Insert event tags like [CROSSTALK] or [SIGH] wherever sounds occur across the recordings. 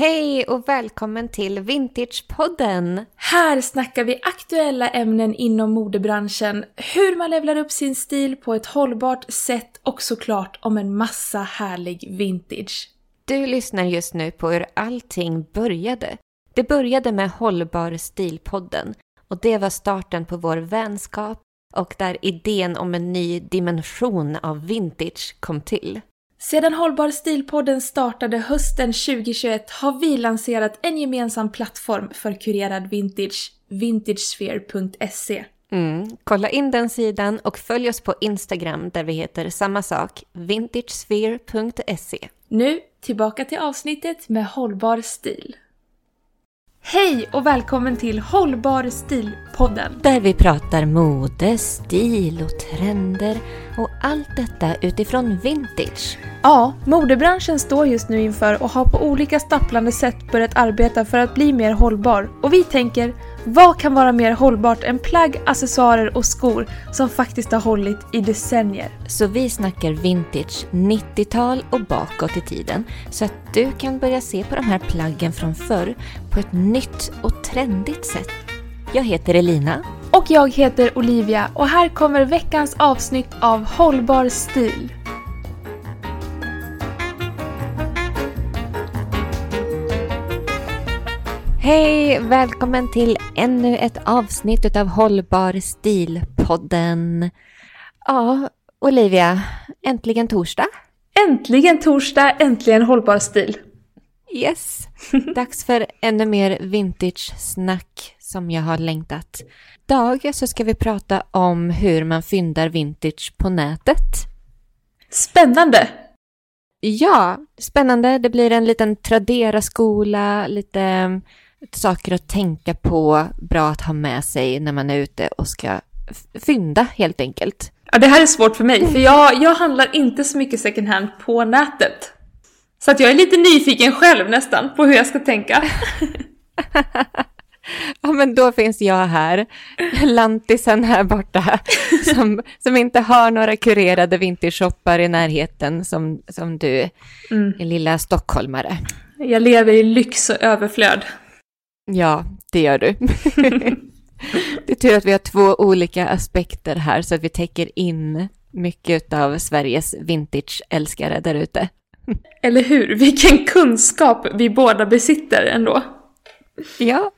Hej och välkommen till Vintagepodden! Här snackar vi aktuella ämnen inom modebranschen, hur man levlar upp sin stil på ett hållbart sätt och såklart om en massa härlig vintage. Du lyssnar just nu på hur allting började. Det började med Hållbar stilpodden och det var starten på vår vänskap och där idén om en ny dimension av vintage kom till. Sedan Hållbar stilpodden startade hösten 2021 har vi lanserat en gemensam plattform för kurerad vintage, vintagesphere.se. Mm. Kolla in den sidan och följ oss på Instagram där vi heter samma sak, vintagesphere.se. Nu tillbaka till avsnittet med hållbar stil. Hej och välkommen till Hållbar stil-podden. Där vi pratar mode, stil och trender och allt detta utifrån vintage. Ja, modebranschen står just nu inför och har på olika stapplande sätt börjat arbeta för att bli mer hållbar. Och vi tänker, vad kan vara mer hållbart än plagg, accessoarer och skor som faktiskt har hållit i decennier? Så vi snackar vintage 90-tal och bakåt i tiden så att du kan börja se på de här plaggen från förr på ett nytt och trendigt sätt. Jag heter Elina. Och jag heter Olivia och här kommer veckans avsnitt av Hållbar stil. Hej! Välkommen till ännu ett avsnitt utav Hållbar stil-podden. Ja, Olivia, äntligen torsdag. Äntligen torsdag, äntligen hållbar stil. Yes, [LAUGHS] dags för ännu mer vintage-snack som jag har längtat. Idag så ska vi prata om hur man fyndar vintage på nätet. Spännande! Ja, spännande. Det blir en liten Tradera-skola, lite saker att tänka på, bra att ha med sig när man är ute och ska fynda helt enkelt. Ja, det här är svårt för mig, för jag, jag handlar inte så mycket second hand på nätet. Så att jag är lite nyfiken själv nästan på hur jag ska tänka. [LAUGHS] Ja, men då finns jag här, [LAUGHS] lantisen här borta, [LAUGHS] som, som inte har några kurerade vintershoppar i närheten som, som du, Mm. lilla stockholmare. Jag lever i lyx och överflöd. Ja, det gör du. [LAUGHS] Det är tur att vi har två olika aspekter här så att vi täcker in mycket av Sveriges vintage-älskare där ute. Eller hur? Vilken kunskap vi båda besitter ändå. Ja.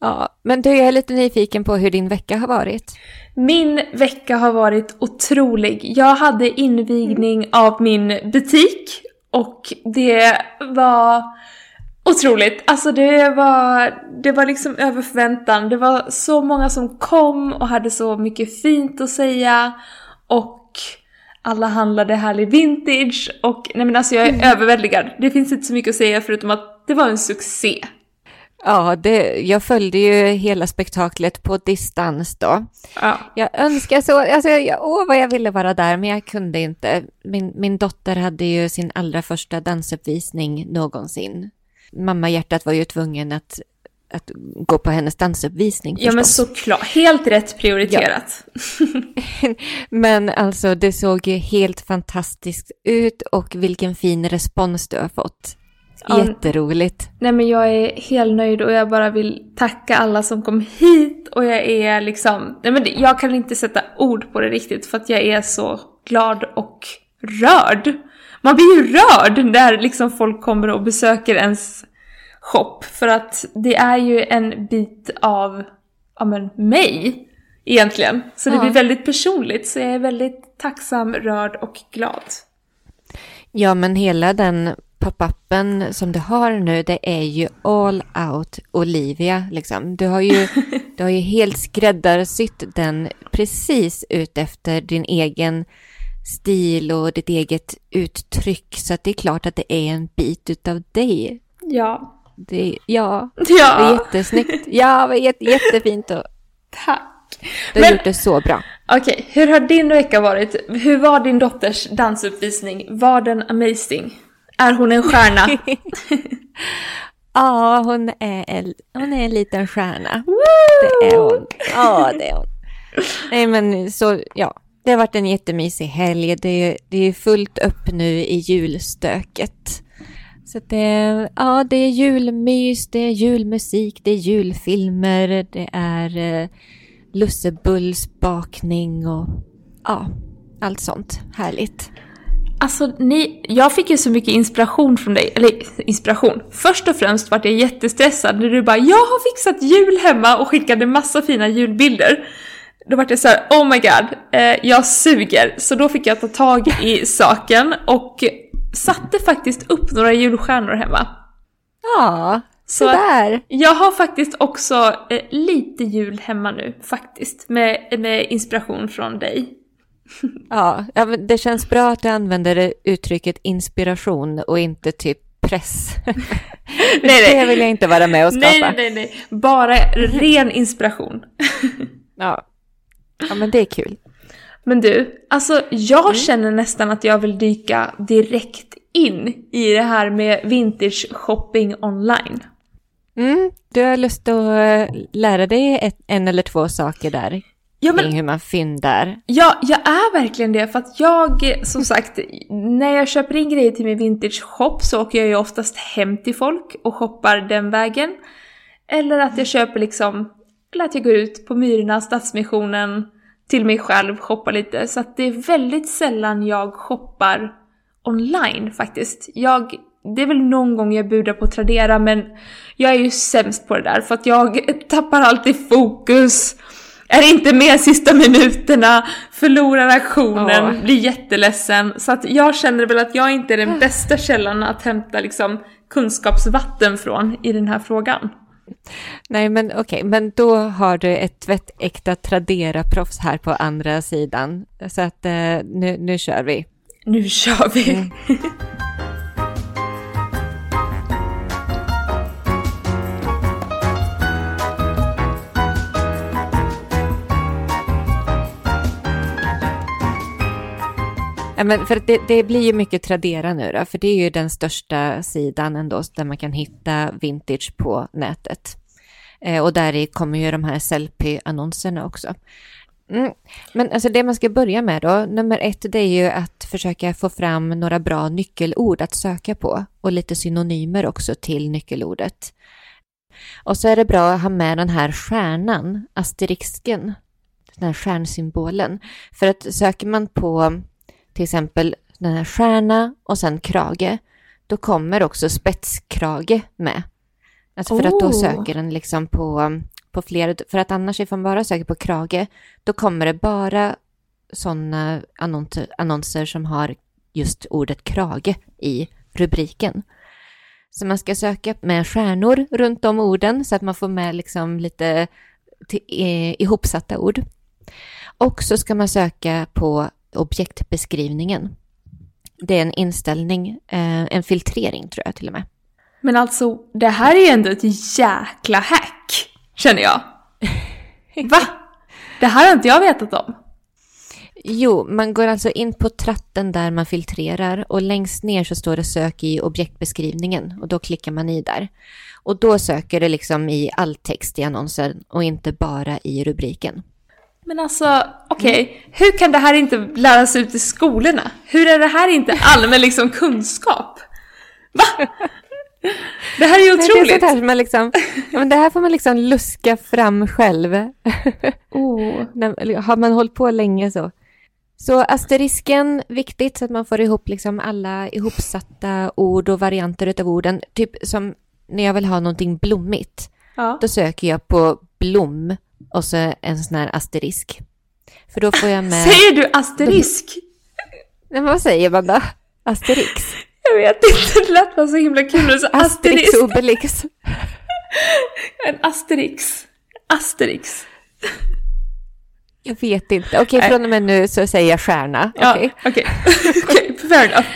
Ja, men du, jag är lite nyfiken på hur din vecka har varit. Min vecka har varit otrolig. Jag hade invigning av min butik och det var otroligt. Alltså det var, det var liksom över förväntan. Det var så många som kom och hade så mycket fint att säga och alla handlade härlig vintage och nej men alltså jag är överväldigad. Det finns inte så mycket att säga förutom att det var en succé. Ja, det, jag följde ju hela spektaklet på distans då. Ja. Jag önskar så, alltså, jag, åh vad jag ville vara där, men jag kunde inte. Min, min dotter hade ju sin allra första dansuppvisning någonsin. Mamma hjärtat var ju tvungen att, att gå på hennes dansuppvisning Ja men förstås. såklart, helt rätt prioriterat. [LAUGHS] Men alltså det såg ju helt fantastiskt ut och vilken fin respons du har fått. Ja. Jätteroligt. Nej men jag är helt nöjd och jag bara vill tacka alla som kom hit och jag är liksom, nej men jag kan inte sätta ord på det riktigt för att jag är så glad och rörd. Man blir ju rörd när liksom folk kommer och besöker ens shop för att det är ju en bit av, ja men mig egentligen. Så det Ja. blir väldigt personligt så jag är väldigt tacksam, rörd och glad. Ja, men hela den pop-upen som du har nu, det är ju all out Olivia. Liksom. Du, har ju, [LAUGHS] du har ju helt skräddarsytt den precis ut efter din egen stil och ditt eget uttryck. Så att det är klart att det är en bit utav dig. Ja. Det, ja, [LAUGHS] det är Ja, jättesnyggt. Ja, det var jätte, jättefint och tack. du har Men- gjort det så bra. Okej, hur har din vecka varit? Hur var din dotters dansuppvisning? Var den amazing? Är hon en stjärna? [LAUGHS] Ja, hon är en, hon är en liten stjärna. Det är hon. Ja, det är hon. Nej, men så, ja. Det har varit en jättemysig helg. Det är, det är fullt upp nu i julstöket. Så det, ja, det är julmys, det är julmusik, det är julfilmer, det är eh, lussebullsbakning och ja, allt sånt. Härligt. Alltså, ni, jag fick ju så mycket inspiration från dig. Eller inspiration. Först och främst vart jag jättestressad när du bara “Jag har fixat jul hemma” och skickade massa fina julbilder. Då vart jag så här, “Oh my god, eh, jag suger”. Så då fick jag ta tag i [LAUGHS] saken och satte faktiskt upp några julstjärnor hemma. Ja, Så sådär. jag har faktiskt också eh, lite jul hemma nu, faktiskt. Med, med inspiration från dig. [LAUGHS] Ja, det känns bra att du använder uttrycket inspiration och inte typ press. [LAUGHS] nej. Det vill jag inte vara med och skapa. Nej, nej, nej, nej. Bara ren inspiration. Ja. Ja, men det är kul. Men du, alltså jag Mm. känner nästan att jag vill dyka direkt in i det här med vintage shopping online. Mm, du har lust att eh, lära dig ett, en eller två saker där Ja, kring men hur man fyndar. ja, jag är verkligen det för att jag, som sagt, när jag köper in grejer till min vintage shop så åker jag ju oftast hem till folk och shoppar den vägen. Eller att jag köper liksom, eller att jag går ut på Myrorna, Stadsmissionen, till mig själv, shoppar lite. Så att det är väldigt sällan jag shoppar online faktiskt. Jag, det är väl någon gång jag budar på Tradera men jag är ju sämst på det där för att jag [LAUGHS] tappar alltid fokus. Är inte med sista minuterna, förlorar aktionen, Ja. blir jätteledsen. Så att jag känner väl att jag inte är den bästa källan att hämta liksom kunskapsvatten från i den här frågan. Nej, men okej, men då har du ett tvättäkta Tradera-proffs här på andra sidan. Så att eh, nu, nu kör vi. Nu kör vi! Ja, [LAUGHS] men för det, det blir ju mycket Tradera nu då, för det är ju den största sidan ändå där man kan hitta vintage på nätet. Eh, och där kommer ju de här Sellpy-annonserna också. Mm. Men alltså det man ska börja med då, nummer ett, det är ju att försöka få fram några bra nyckelord att söka på och lite synonymer också till nyckelordet. Och så är det bra att ha med den här stjärnan, asterisken, den här stjärnsymbolen. För att söker man på till exempel den här stjärna och sen krage, då kommer också spetskrage med. Alltså för att då Oh. söker den liksom på, på fler, för att annars ifall man bara söker på krage, då kommer det bara sådana annonser, annonser som har just ordet krage i rubriken. Så man ska söka med stjärnor runt om orden så att man får med liksom lite till, eh, ihopsatta ord. Och så ska man söka på objektbeskrivningen. Det är en inställning, eh, en filtrering tror jag till och med. Men alltså, det här är ju ändå ett jäkla hack, känner jag. Va? Det här har inte jag vetat om. Jo, man går alltså in på tratten där man filtrerar och längst ner så står det sök i objektbeskrivningen och då klickar man i där. Och då söker det liksom i all text i annonsen och inte bara i rubriken. Men alltså, okej, hur kan det här inte läras ut i skolorna? Hur är det här inte allmän liksom kunskap? Va? Det här är ju Nej, Det, är otroligt! här liksom, ja, men det här får man liksom luska fram själv. Oh. [LAUGHS] Har man hållit på länge så. Så asterisken, viktigt så att man får ihop liksom alla ihopsatta ord och varianter av orden. Typ som när jag vill ha någonting blommigt. Ja. Då söker jag på blom och så en sån här asterisk. För då får jag med... Säger du asterisk? Nej, men vad säger man då? Asterix? Jag vet inte, det lät bara så himla kul. Så Asterix asterisk. Obelix. En asterix. Asterix. Jag vet inte. Okej, Nej. från och med nu så säger jag stjärna. Ja, Okej. okej. [LAUGHS] Okej, fair enough.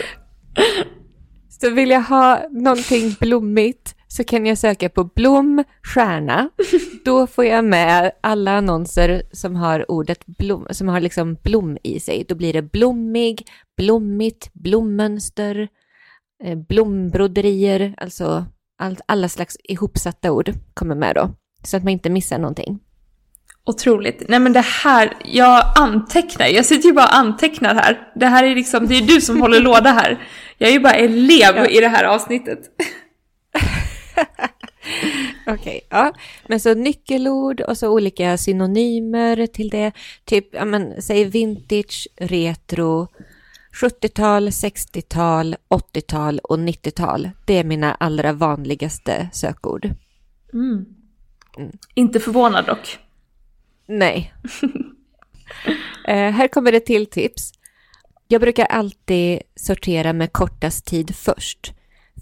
Så vill jag ha någonting blommigt så kan jag söka på blom, stjärna. [LAUGHS] Då får jag med alla annonser som har ordet blom, som har liksom blom i sig. Då blir det blommig, blommigt, blommönster, eh, blombroderier, alltså all, alla slags ihopsatta ord kommer med då. Så att man inte missar någonting. Otroligt. Nej men det här, jag antecknar, jag sitter ju bara och antecknar här. Det här är liksom, det är du som håller låda här. Jag är ju bara elev [LAUGHS] ja. i det här avsnittet. [LAUGHS] Okej, okay, ja. Men så nyckelord och så olika synonymer till det. Typ, ja men, säg vintage, retro, 70-tal, 60-tal, 80-tal och 90-tal. Det är mina allra vanligaste sökord. Mm. Mm. Inte förvånad dock. Nej. [LAUGHS] eh, här kommer det till tips. Jag brukar alltid sortera med kortast tid först.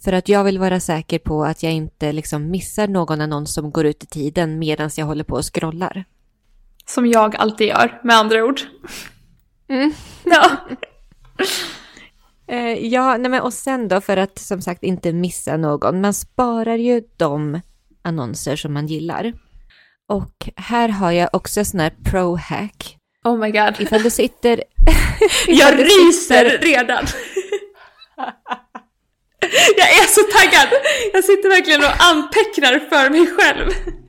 För att jag vill vara säker på att jag inte liksom missar någon annons som går ut i tiden medan jag håller på och scrollar. Som jag alltid gör, med andra ord. Mm. [LAUGHS] Ja. eh, ja, nej men och sen då för att som sagt inte missa någon. Man sparar ju de annonser som man gillar. Och här har jag också sån här pro-hack. Oh my god. Ifall du sitter... [LAUGHS] jag ryser redan. [LAUGHS] [LAUGHS] jag är så taggad! Jag sitter verkligen och antecknar för mig själv. [LAUGHS]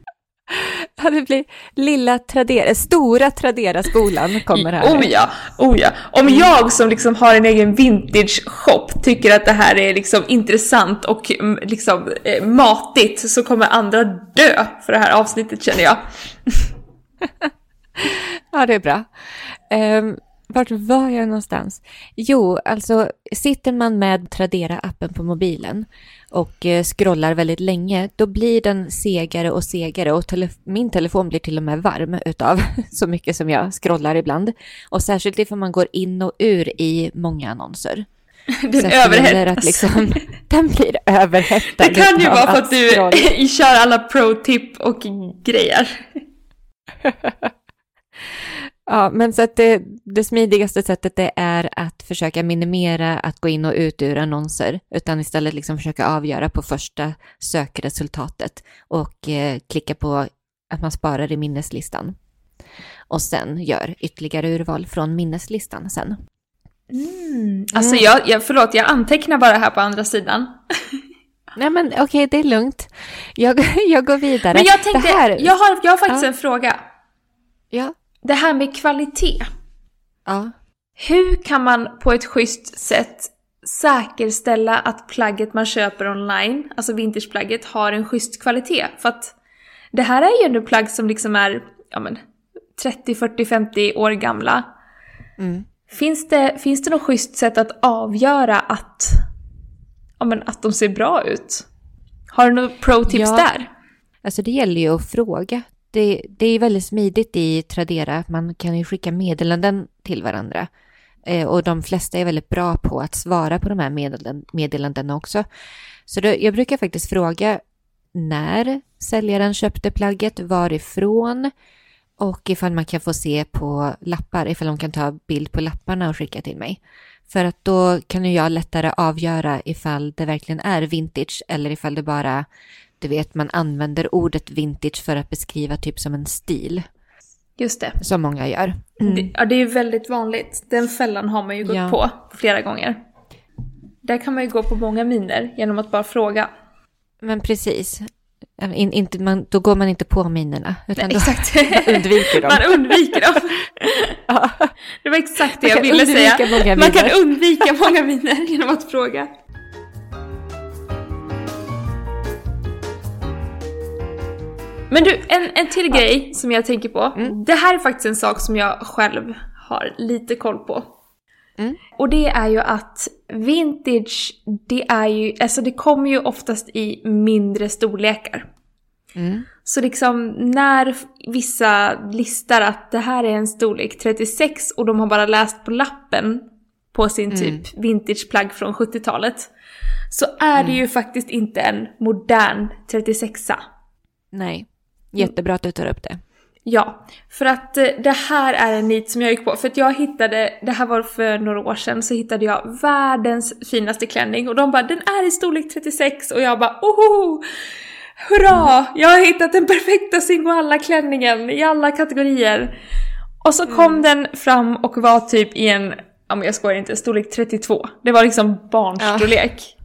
Ja, det blir lilla Tradera, stora Tradera-skolan kommer här. Oh ja, oh ja. Om jag som liksom har en egen vintage-shop tycker att det här är liksom intressant och mm, liksom eh, matigt så kommer andra dö för det här avsnittet känner jag. [LAUGHS] ja, det är bra. Um, vart var jag någonstans? Jo, alltså sitter man med Tradera-appen på mobilen och eh, scrollar väldigt länge, då blir den segare och segare och tele min telefon blir till och med varm utav [LAUGHS] så mycket som jag scrollar ibland. Och särskilt ifall man går in och ur i många annonser. [LAUGHS] Den överhettas. Liksom, [LAUGHS] den blir överhettad. Det kan ju vara för att du kör alla pro-tip och grejer. Ja, men så att det, det smidigaste sättet det är att försöka minimera att gå in och ut ur annonser, utan istället liksom försöka avgöra på första sökresultatet och eh, klicka på att man sparar i minneslistan. Och sen gör ytterligare urval från minneslistan sen. Mm. Alltså jag, jag, förlåt, jag antecknar bara här på andra sidan. [LAUGHS] Nej men okej, okay, det är lugnt. Jag, [LAUGHS] jag går vidare. Men jag tänkte, här... jag, har, jag har faktiskt ja. en fråga. Ja. Det här med kvalitet. Ja. Hur kan man på ett schysst sätt säkerställa att plagget man köper online, alltså vintageplagget, har en schysst kvalitet? För att det här är ju ändå plagg som liksom är ja men, 30, 40, 50 år gamla. Mm. Finns, det, finns det något schysst sätt att avgöra att, ja men, att de ser bra ut? Har du några pro-tips ja. där? Alltså det gäller ju att fråga det, det är väldigt smidigt i Tradera. Man kan ju skicka meddelanden till varandra. Eh, och de flesta är väldigt bra på att svara på de här meddelanden, meddelandena också. Så då, jag brukar faktiskt fråga när säljaren köpte plagget, varifrån och ifall man kan få se på lappar, ifall de kan ta bild på lapparna och skicka till mig. För att då kan ju jag lättare avgöra ifall det verkligen är vintage eller ifall det bara du vet, man använder ordet vintage för att beskriva typ som en stil. Just det. Som många gör. Mm. Det, ja, det är väldigt vanligt. Den fällan har man ju gått ja. på flera gånger. Där kan man ju gå på många miner genom att bara fråga. Men precis. In, inte, man, då går man inte på minerna, utan Nej, exakt. [LAUGHS] då man undviker dem. Man undviker dem. ja. Det var exakt det jag ville säga. Man kan undvika många miner genom att fråga. Men du, en, en till ja. grej som jag tänker på. Mm. Det här är faktiskt en sak som jag själv har lite koll på. Mm. Och det är ju att vintage, det är ju, alltså det kommer ju oftast i mindre storlekar. Mm. Så liksom när vissa listar att det här är en storlek 36 och de har bara läst på lappen på sin mm. typ vintageplagg från 70-talet. Så är det mm. ju faktiskt inte en modern 36a. Nej. Jättebra att du tar upp det. Ja, för att eh, det här är en nit som jag gick på. För att jag hittade, det här var för några år sedan, så hittade jag världens finaste klänning. Och de bara “den är i storlek 36” och jag bara “ohoho!” Hurra! Jag har hittat den perfekta Singoalla-klänningen i alla kategorier. Och så kom mm. den fram och var typ i en, ja men jag skojar inte, storlek 32. Det var liksom barnstorlek. Ja.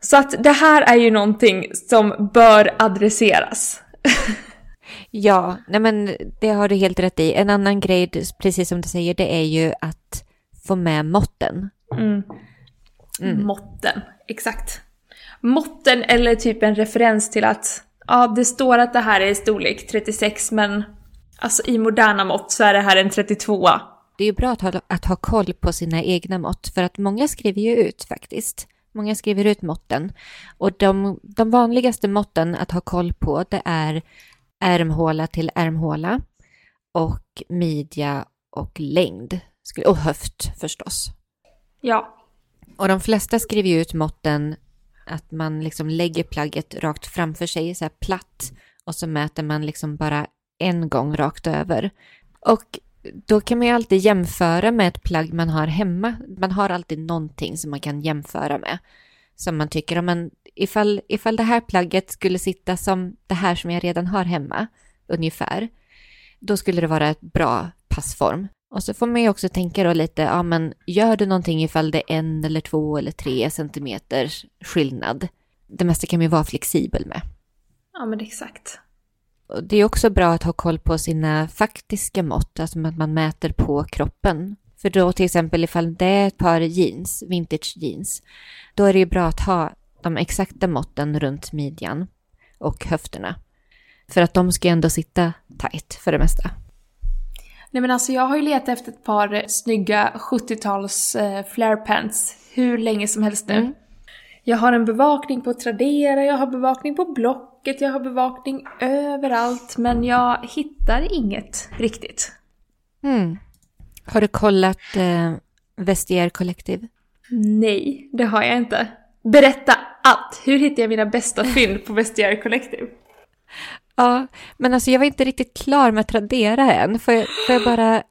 Så att det här är ju någonting som bör adresseras. [LAUGHS] Ja, nej men det har du helt rätt i. En annan grej, precis som du säger, det är ju att få med måtten. Mm. Mm. Måtten, exakt. Måtten eller typ en referens till att ja, det står att det här är storlek 36 men alltså i moderna mått så är det här en 32. Det är ju bra att ha, att ha koll på sina egna mått för att många skriver ju ut faktiskt. Många skriver ut måtten och de, de vanligaste måtten att ha koll på det är ärmhåla till ärmhåla och midja och längd och höft förstås. Ja. Och de flesta skriver ju ut måtten att man liksom lägger plagget rakt framför sig, så här platt, och så mäter man liksom bara en gång rakt över. Och då kan man ju alltid jämföra med ett plagg man har hemma. Man har alltid någonting som man kan jämföra med. Som man tycker, om ifall, ifall det här plagget skulle sitta som det här som jag redan har hemma, ungefär, då skulle det vara ett bra passform. Och så får man ju också tänka då lite, ja men gör det någonting ifall det är en eller två eller tre centimeters skillnad. Det mesta kan man ju vara flexibel med. Ja men exakt. Och det är också bra att ha koll på sina faktiska mått, alltså att man mäter på kroppen. För då till exempel ifall det är ett par jeans, vintage jeans, då är det ju bra att ha de exakta måtten runt midjan och höfterna. För att de ska ändå sitta tight för det mesta. Nej men alltså jag har ju letat efter ett par snygga 70-tals eh, flare pants hur länge som helst nu. Mm. Jag har en bevakning på Tradera, jag har bevakning på Blocket, jag har bevakning överallt men jag hittar inget riktigt. Mm. Har du kollat eh, Vestiaire Collective? Nej, det har jag inte. Berätta allt! Hur hittar jag mina bästa fynd på Vestiaire Collective? Ja, men alltså jag var inte riktigt klar med Tradera än. Får jag, får jag bara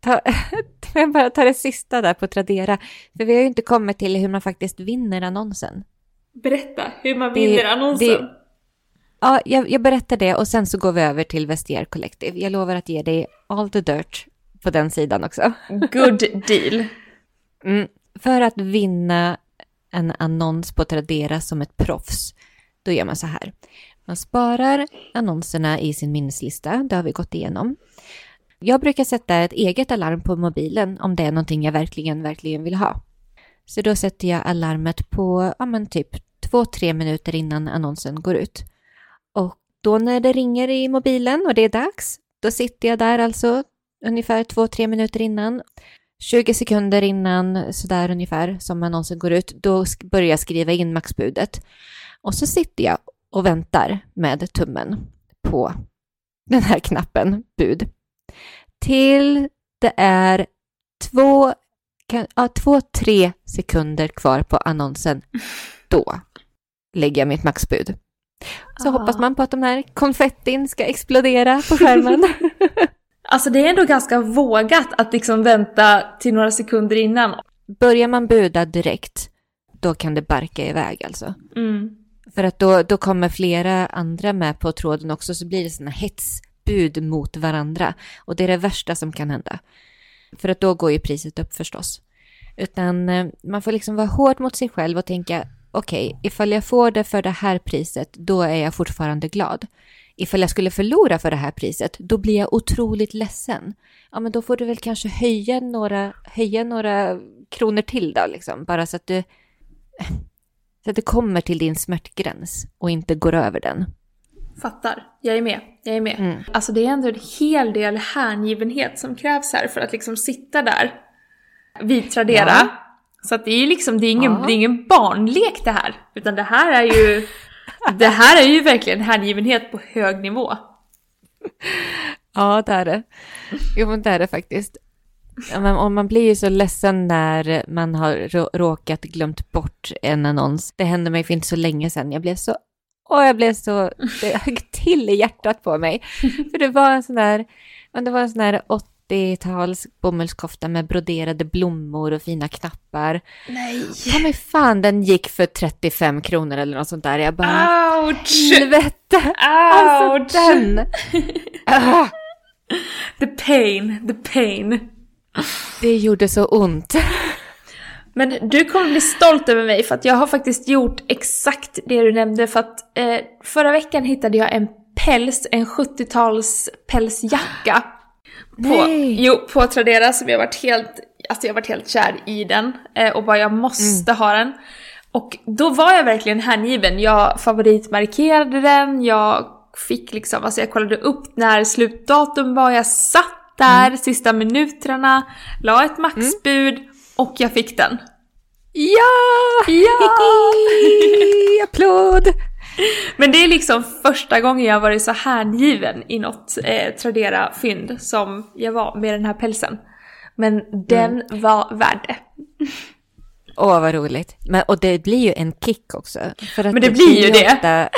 ta, [LAUGHS] får jag bara ta det sista där på Tradera? För vi har ju inte kommit till hur man faktiskt vinner annonsen. Berätta hur man vinner det, annonsen. Det, ja, jag, jag, berättar det och sen så går vi över till Vestiaire Collective. Jag lovar att ge dig all the dirt på den sidan också. Good deal. [LAUGHS] Mm, för att vinna en annons på Tradera som ett proffs, då gör man så här. Man sparar annonserna i sin minneslista, det har vi gått igenom. Jag brukar sätta ett eget alarm på mobilen om det är någonting jag verkligen, verkligen vill ha. Så då sätter jag alarmet på, ja men typ två, tre minuter innan annonsen går ut. Och då när det ringer i mobilen och det är dags, då sitter jag där alltså ungefär två, tre minuter innan. 20 sekunder innan, sådär ungefär, som annonsen går ut, då börjar jag skriva in maxbudet. Och så sitter jag och väntar med tummen på den här knappen bud. Till det är två, kan, ja, två, tre sekunder kvar på annonsen. [LAUGHS] Då lägger jag mitt maxbud. Så ah. hoppas man på att de här konfettin ska explodera på skärmen. [LAUGHS] alltså det är ändå ganska vågat att liksom vänta till några sekunder innan. Börjar man buda direkt, då kan det barka iväg alltså. Mm. För att då, då kommer flera andra med på tråden också, så blir det sådana hetsbud mot varandra. Och det är det värsta som kan hända. För att då går ju priset upp förstås. Utan eh, man får liksom vara hård mot sig själv och tänka, okej, okay, ifall jag får det för det här priset, då är jag fortfarande glad. Ifall jag skulle förlora för det här priset, då blir jag otroligt ledsen. Ja, men då får du väl kanske höja några, höja några kronor till då, liksom. Bara så att du så att det kommer till din smärtgräns och inte går över den. Fattar. Jag är med. Jag är med. Mm. Alltså det är ändå en hel del hängivenhet som krävs här för att liksom sitta där vid Tradera. Ja. Så att det är ju liksom, det är, ingen, ja. det är ingen barnlek det här. Utan det här är ju, [LAUGHS] det här är ju verkligen hängivenhet på hög nivå. Ja, det är det. Jo, men det är det faktiskt. Och man blir ju så ledsen när man har råkat glömt bort en annons. Det hände mig för inte så länge sedan. Jag blev så, åh, jag blev så, det högg till i hjärtat på mig. För det var en sån där, det var en sån där 80-tals bomullskofta med broderade blommor och fina knappar. Nej! Ta mig fan, den gick för 35 kronor eller något sånt där. Jag bara, Ouch! helvete! Ouch! Alltså den! [LAUGHS] ah. The pain, the pain. Det gjorde så ont. Men du kommer bli stolt över mig för att jag har faktiskt gjort exakt det du nämnde för att eh, förra veckan hittade jag en päls, en 70-tals pälsjacka. På, Nej. jo, på Tradera som jag varit helt, alltså jag varit helt kär i den. Eh, och bara jag måste ha den. Och då var jag verkligen hängiven. Jag favoritmarkerade den, jag fick liksom, alltså jag kollade upp när slutdatum var, jag satt där sista minuterna, la ett maxbud och jag fick den. Ja! Ja! [LAUGHS] Applåd! Men det är liksom första gången jag varit så hängiven i något eh, Tradera-fynd som jag var med den här pälsen. Men den var värd det. Åh, vad roligt. Men, och det blir ju en kick också. För att Men det blir ju det. Ofta,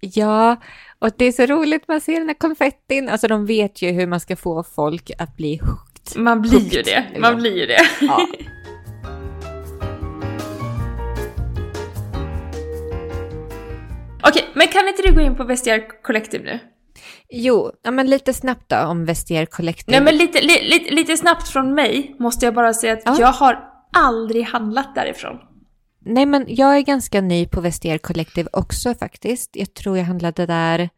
ja, och det är så roligt, man ser den här konfettin. Alltså de vet ju hur man ska få folk att bli hooked. Man blir ju Hooked, det. liksom. Man blir ju det. Ja. [LAUGHS] Okej, men kan inte du gå in på Vestiaire Collective nu? Jo, ja, men lite snabbt då om Vestiaire Collective. Nej men lite, li, lite, lite snabbt från mig måste jag bara säga att Ja. jag har aldrig handlat därifrån. Nej, men jag är ganska ny på Vestiaire Collective också faktiskt. Jag tror jag handlade där...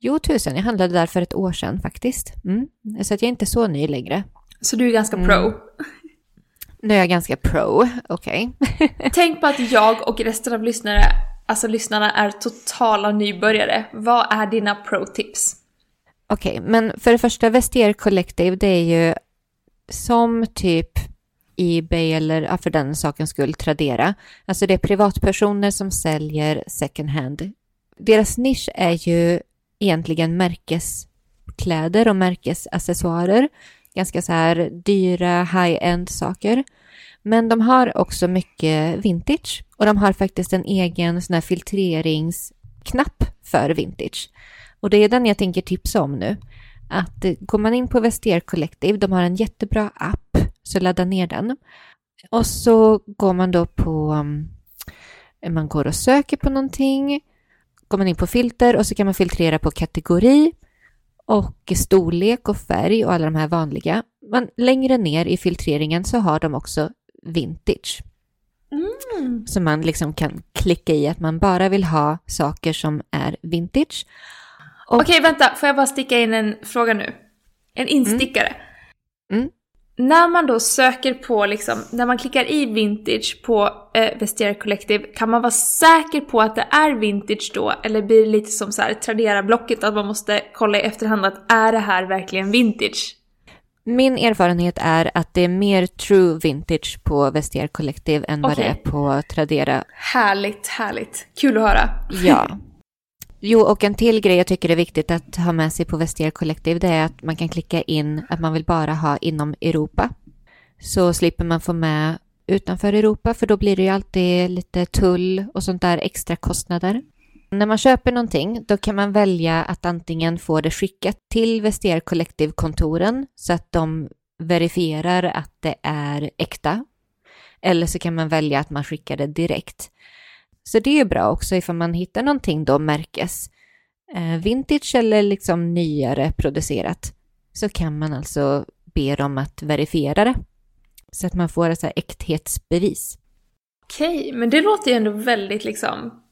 Jo, tusen. Jag handlade där för ett år sedan faktiskt. Mm. Så att jag är inte så ny längre. Så du är ganska Mm. pro. Nu är jag ganska pro, okej. [LAUGHS] Tänk på att jag och resten av lyssnare, alltså lyssnarna är totala nybörjare. Vad är dina pro-tips? Okej, men för det första, Vestier Collective, det är ju som typ Ebay eller för den sakens skull Tradera. Alltså det är privatpersoner som säljer second hand. Deras nisch är ju egentligen märkeskläder och märkesaccessoarer. Ganska så här dyra high-end saker. Men de har också mycket vintage och de har faktiskt en egen sån här filtreringsknapp för vintage. Och det är den jag tänker tipsa om nu. Att eh, går man in på Vestier Collective, de har en jättebra app, så ladda ner den. Och så går man då på, mm, man går och söker på någonting, går man in på filter och så kan man filtrera på kategori och storlek och färg och alla de här vanliga. Men längre ner i filtreringen så har de också vintage. Mm. Så man liksom kan klicka i att man bara vill ha saker som är vintage. Och- Okej, vänta. Får jag bara sticka in en fråga nu? En instickare. Mm. När man då söker på, liksom, när man klickar i vintage på eh, Vestiaire Collective, kan man vara säker på att det är vintage då? Eller blir det lite som så här Tradera-blocket, att man måste kolla i efterhand att är det här verkligen vintage? Min erfarenhet är att det är mer true vintage på Vestiaire Collective än vad det är på Tradera. Härligt, härligt. Kul att höra. [LAUGHS] Ja. Jo, och en till grej jag tycker är viktigt att ha med sig på Vestiaire Collective det är att man kan klicka in att man vill bara ha inom Europa. Så slipper man få med utanför Europa för då blir det ju alltid lite tull och sånt där extra kostnader. När man köper någonting då kan man välja att antingen få det skickat till Vestiaire Collective-kontoren så att de verifierar att det är äkta. Eller så kan man välja att man skickar det direkt. Så det är ju bra också ifall man hittar någonting då märkes eh, vintage eller liksom nyare producerat så kan man alltså be dem att verifiera det. Så att man får ett så här äkthetsbevis. Okej, men det låter ju ändå väldigt liksom,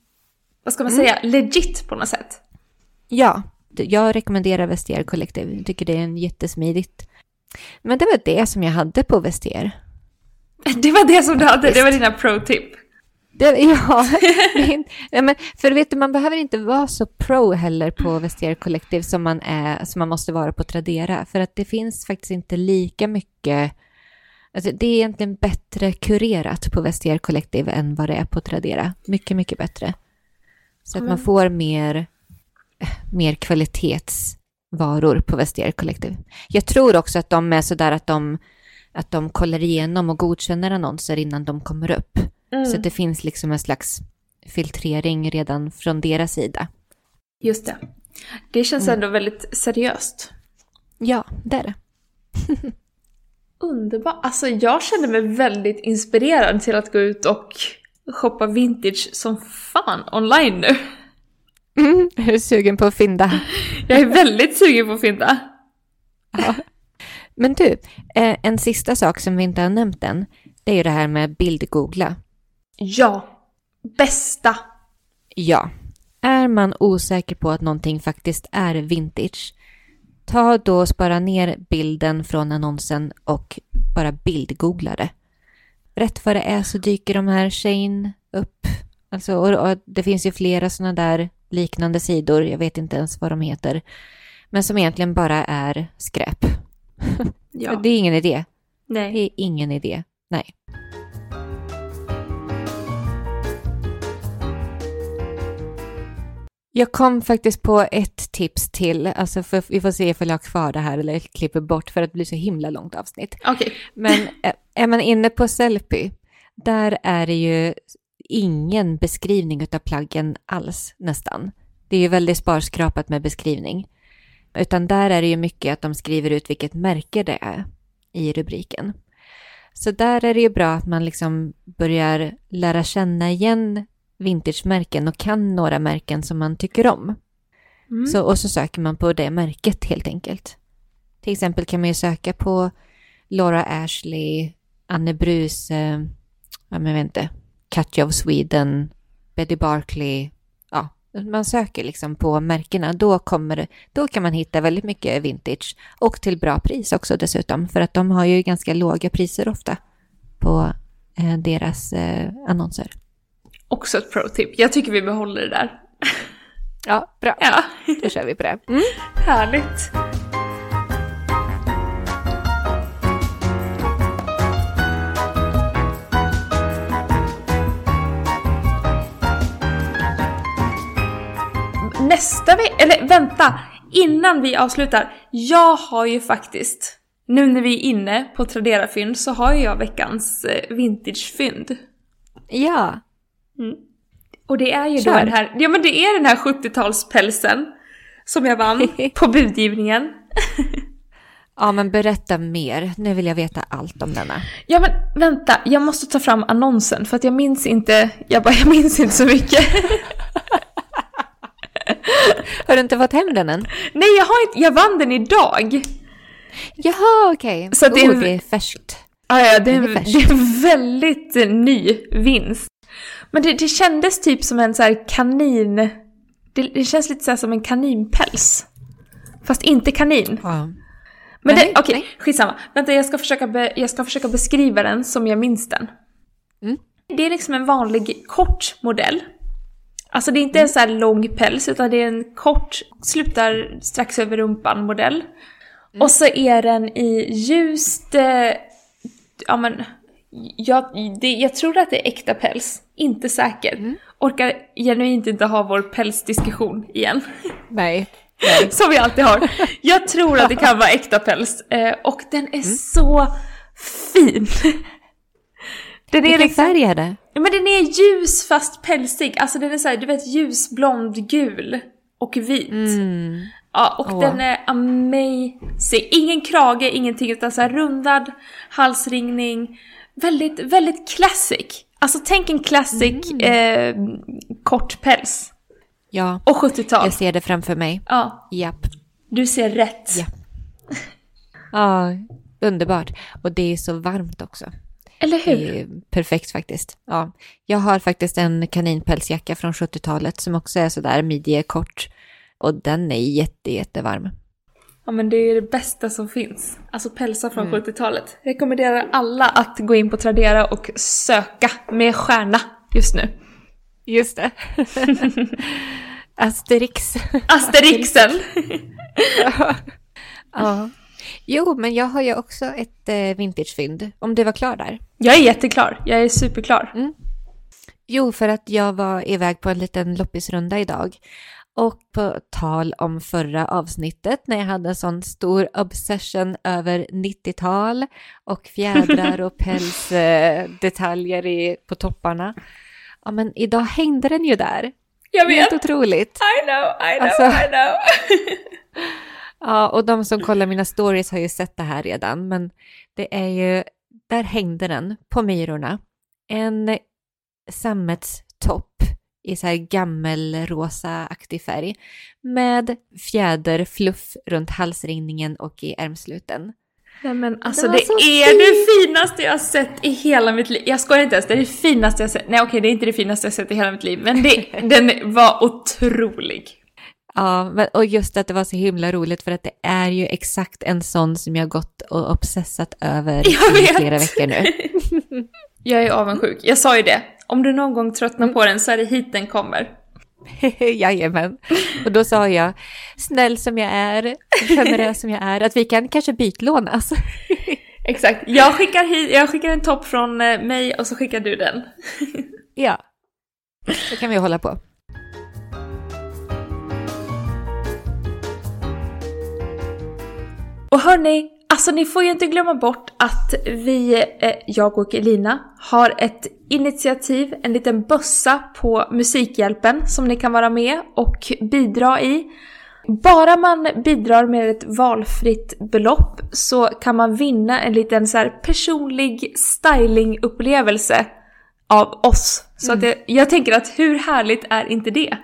vad ska man Mm. säga, legit på något sätt. Ja, jag rekommenderar Vestiaire Collective. Jag tycker det är en jättesmidigt. Men det var det som jag hade på Vestiaire. [LAUGHS] Det var det som du hade, det var dina pro-tip. Det, ja, [LAUGHS] ja, men för vet du, man behöver inte vara så pro heller på Vestiaire Collective som man, är, som man måste vara på Tradera. För att det finns faktiskt inte lika mycket... Alltså det är egentligen bättre kurerat på Vestiaire Collective än vad det är på Tradera. Mycket, mycket bättre. Så att man får mer, mer kvalitetsvaror på Vestiaire Collective. Jag tror också att de är sådär att de, att de kollar igenom och godkänner annonser innan de kommer upp. Mm. Så att det finns liksom en slags filtrering redan från deras sida. Just det. Det känns Mm. ändå väldigt seriöst. Ja, det är det. [LAUGHS] Underbart. Alltså jag känner mig väldigt inspirerad till att gå ut och shoppa vintage som fan online nu. Mm, är du sugen på att fynda? [LAUGHS] Jag är väldigt sugen på att fynda. Men du, eh, en sista sak som vi inte har nämnt än, det är ju det här med bildgoogla. Ja. Bästa. Ja. Är är man osäker på att någonting faktiskt är vintage, ta då och spara ner bilden från annonsen och bara bildgoogla det. Rätt vad det är så dyker de här Shane upp. Alltså, och, och det finns ju flera sådana där liknande sidor, jag vet inte ens vad de heter, men som egentligen bara är skräp. [LAUGHS] Ja. Det är ingen idé. Nej. Det är ingen idé. Nej. Jag kom faktiskt på ett tips till, alltså för, vi får se ifall jag har kvar det här eller klipper bort för att det blir så himla långt avsnitt. Okej. Men [LAUGHS] eh, är man inne på Sellpy, där är det ju ingen beskrivning av plaggen alls nästan. Det är ju väldigt sparskrapat med beskrivning. Utan där är det ju mycket att de skriver ut vilket märke det är i rubriken. Så där är det ju bra att man liksom börjar lära känna igen vintagemärken och kan några märken som man tycker om. Mm. Så, och så söker man på det märket helt enkelt. Till exempel kan man ju söka på Laura Ashley, Anne Bruse, ja men vet inte, Katja of Sweden, Betty Barkley. Ja, man söker liksom på märkena. Då, kommer, då kan man hitta väldigt mycket vintage. Och till bra pris också dessutom. För att de har ju ganska låga priser ofta på eh, deras eh, annonser. Också ett pro-tip. Jag tycker vi behåller det där. Ja, bra. Ja, Då kör vi på det. Mm. härligt. Nästa vecka, eller vänta, innan vi avslutar. Jag har ju faktiskt, nu när vi är inne på Tradera-fynd så har jag veckans eh, vintage-fynd. Ja, Och det är ju då Kör. den här, ja men det är den här 70-talspälsen som jag vann [LAUGHS] på budgivningen. Ja, men berätta mer. Nu vill jag veta allt om denna. Ja men vänta, jag måste ta fram annonsen för att jag minns inte, jag bara [LAUGHS] jag minns inte så mycket. [LAUGHS] [LAUGHS] Har du inte fått hem den än? Nej jag har inte, jag vann den idag. Jaha, okej. Så att det är oh, det är färskt. Ah, ja, det är, det är en väldigt eh, ny vinst. Men det, det kändes typ som en så här kanin, det, det känns lite så här som en kaninpäls. Fast inte kanin. Ja. Men okej, nej. skitsamma. Vänta, jag ska, försöka be, jag ska försöka beskriva den som jag minns den. Mm. Det är liksom en vanlig kort modell. Alltså det är inte en så här lång päls, utan det är en kort, slutar strax över rumpan modell. Och så är den i ljust, eh, ja men, jag, det, jag tror att det är äkta päls. Inte säker. Orkar genuint inte ha vår pälsdiskussion igen. [LAUGHS] Nej. Som vi alltid har. Jag tror att det kan vara äkta päls. Eh, och den är så fin. Den är Vilken liksom, färg är det? Ja, men den är ljus fast pälsig. Alltså den är såhär, du vet ljusblond gul och vit. Mm. Ja, och Åh. den är amazing. Ingen krage, ingenting utan så här rundad halsringning. Väldigt, väldigt classic. Alltså tänk en classic eh, kort päls. Ja, Och 70-tal. jag ser det framför mig. Ja, Japp. du ser rätt. Ja. Ja, underbart. Och det är så varmt också. Eller hur? Det är perfekt faktiskt. Ja. Jag har faktiskt en kaninpälsjacka från 70-talet som också är sådär midjekort. Och den är jätte, jättevarm. Ja men det är det bästa som finns. Alltså pälsar från Mm. 70-talet. Rekommenderar alla att gå in på Tradera och söka med stjärna just nu. Just det. [LAUGHS] Asterix. Asterixen! [LAUGHS] ja. Jo, men jag har ju också ett eh, vintagefynd. Om du var klar där. jag är jätteklar. Jag är superklar. Jo, för att jag var iväg på en liten loppisrunda idag. Och på tal om förra avsnittet när jag hade en sån stor obsession över 90-tal och fjädrar och [LAUGHS] pälsdetaljer i, på topparna. Ja, men idag hängde den ju där. Jag Helt vet! otroligt. I know, I know, Alltså- I know! [LAUGHS] Ja, och de som kollar mina stories har ju sett det här redan, men det är ju, där hängde den på myrorna. En sammetstopp i så här gammelrosa-aktig färg med fjäderfluff runt halsringningen och i ärmsluten. Nej men alltså Det det, är fint. det finaste jag har sett i hela mitt liv. Jag skojar inte ens, det är det finaste jag har sett. Nej okej, det är inte det finaste jag har sett i hela mitt liv. Men det, [LAUGHS] den var otrolig. Ja, men, och just att det var så himla roligt för att det är ju exakt en sån som jag gått och obsessat över i flera veckor nu. [LAUGHS] Jag är avundsjuk, jag sa ju det. Om du någon gång tröttnar på den så är det hit den kommer. [LAUGHS] Jajamän. Och då sa jag, snäll som jag är, generös som jag är, att vi kan kanske bytlånas. [LAUGHS] Exakt. Jag skickar, hit, jag skickar en topp från eh, mig och så skickar du den. Ja, så kan vi hålla på. Och hörni, alltså ni får ju inte glömma bort att vi, eh, jag och Elina, har ett initiativ, en liten bössa på Musikhjälpen som ni kan vara med och bidra i. Bara man bidrar med ett valfritt belopp så kan man vinna en liten så personlig stylingupplevelse av oss. Så att jag, jag tänker att hur härligt är inte det?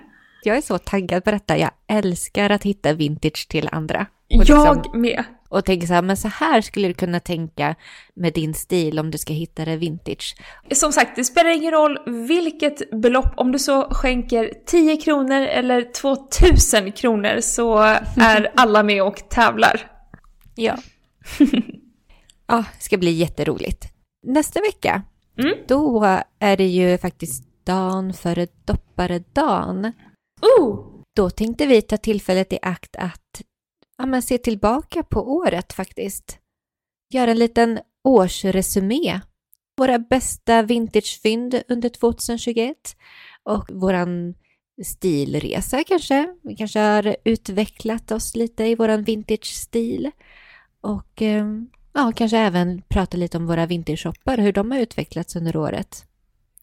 Jag är så taggad på detta. Jag älskar att hitta vintage till andra. Och, liksom, Jag med. Och tänker så här, men så här skulle du kunna tänka med din stil om du ska hitta det vintage. Som sagt, det spelar ingen roll vilket belopp, om du så skänker 10 kronor eller 2000 kronor så är [LAUGHS] alla med och tävlar. Ja. [LAUGHS] ja, det ska bli jätteroligt. Nästa vecka, Mm. då är det ju faktiskt dagen före dopparedagen. Oh! Då tänkte vi ta tillfället i akt att ja, men se tillbaka på året faktiskt. Göra en liten årsresumé. Våra bästa vintagefynd under 2021 och våran stilresa kanske. Vi kanske har utvecklat oss lite i våran vintage-stil. Och eh, ja, kanske även prata lite om våra vintage-shoppar, hur de har utvecklats under året.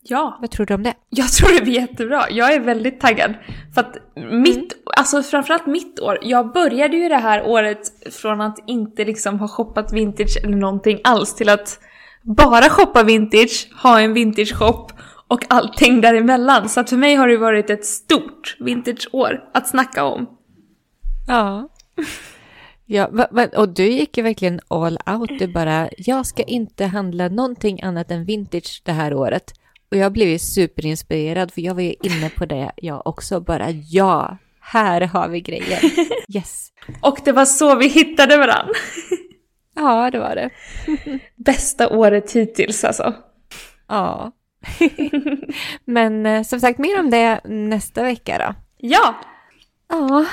Ja, Vad tror du om det? jag tror det blir jättebra. Jag är väldigt taggad. För att mitt, alltså framförallt mitt år, jag började ju det här året från att inte liksom ha shoppat vintage eller någonting alls till att bara shoppa vintage, ha en vintage shop och allting däremellan. Så att för mig har det varit ett stort vintageår att snacka om. Ja. [LAUGHS] Ja, och du gick ju verkligen all out. Du bara, jag ska inte handla någonting annat än vintage det här året. Och jag blev ju superinspirerad för jag var ju inne på det jag också. Bara ja, här har vi grejer. [LAUGHS] Yes. Och det var så vi hittade varandra. [LAUGHS] Ja, det var det. [LAUGHS] Bästa året hittills alltså. Ja. Men eh, som sagt, mer om det nästa vecka då. Ja, Ja,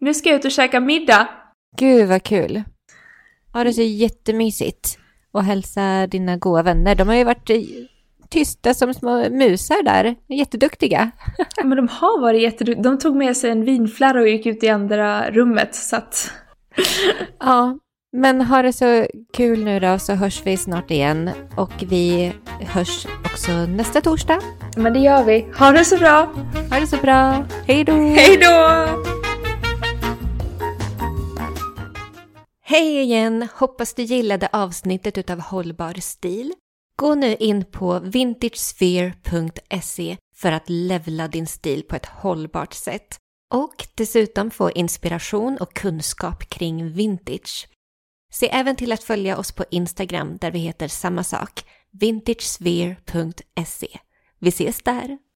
nu ska jag ut och käka middag. gud vad kul. Ja, det är så jättemysigt. Och hälsa dina goda vänner. De har ju varit tysta som små musar där. Jätteduktiga. Ja, Men de har varit jätteduktiga. De tog med sig en vinflarra och gick ut i andra rummet så att... [LAUGHS] Ja, men ha det så kul nu då så hörs vi snart igen. Och vi hörs också nästa torsdag. Men det gör vi. Ha det så bra! Ha det så bra. Hej då! Hej då! Hej igen! Hoppas du gillade avsnittet utav Hållbar stil. Gå nu in på vintagesphere.se för att levla din stil på ett hållbart sätt. Och dessutom få inspiration och kunskap kring vintage. Se även till att följa oss på Instagram där vi heter samma sak, vintagesphere.se. Vi ses där!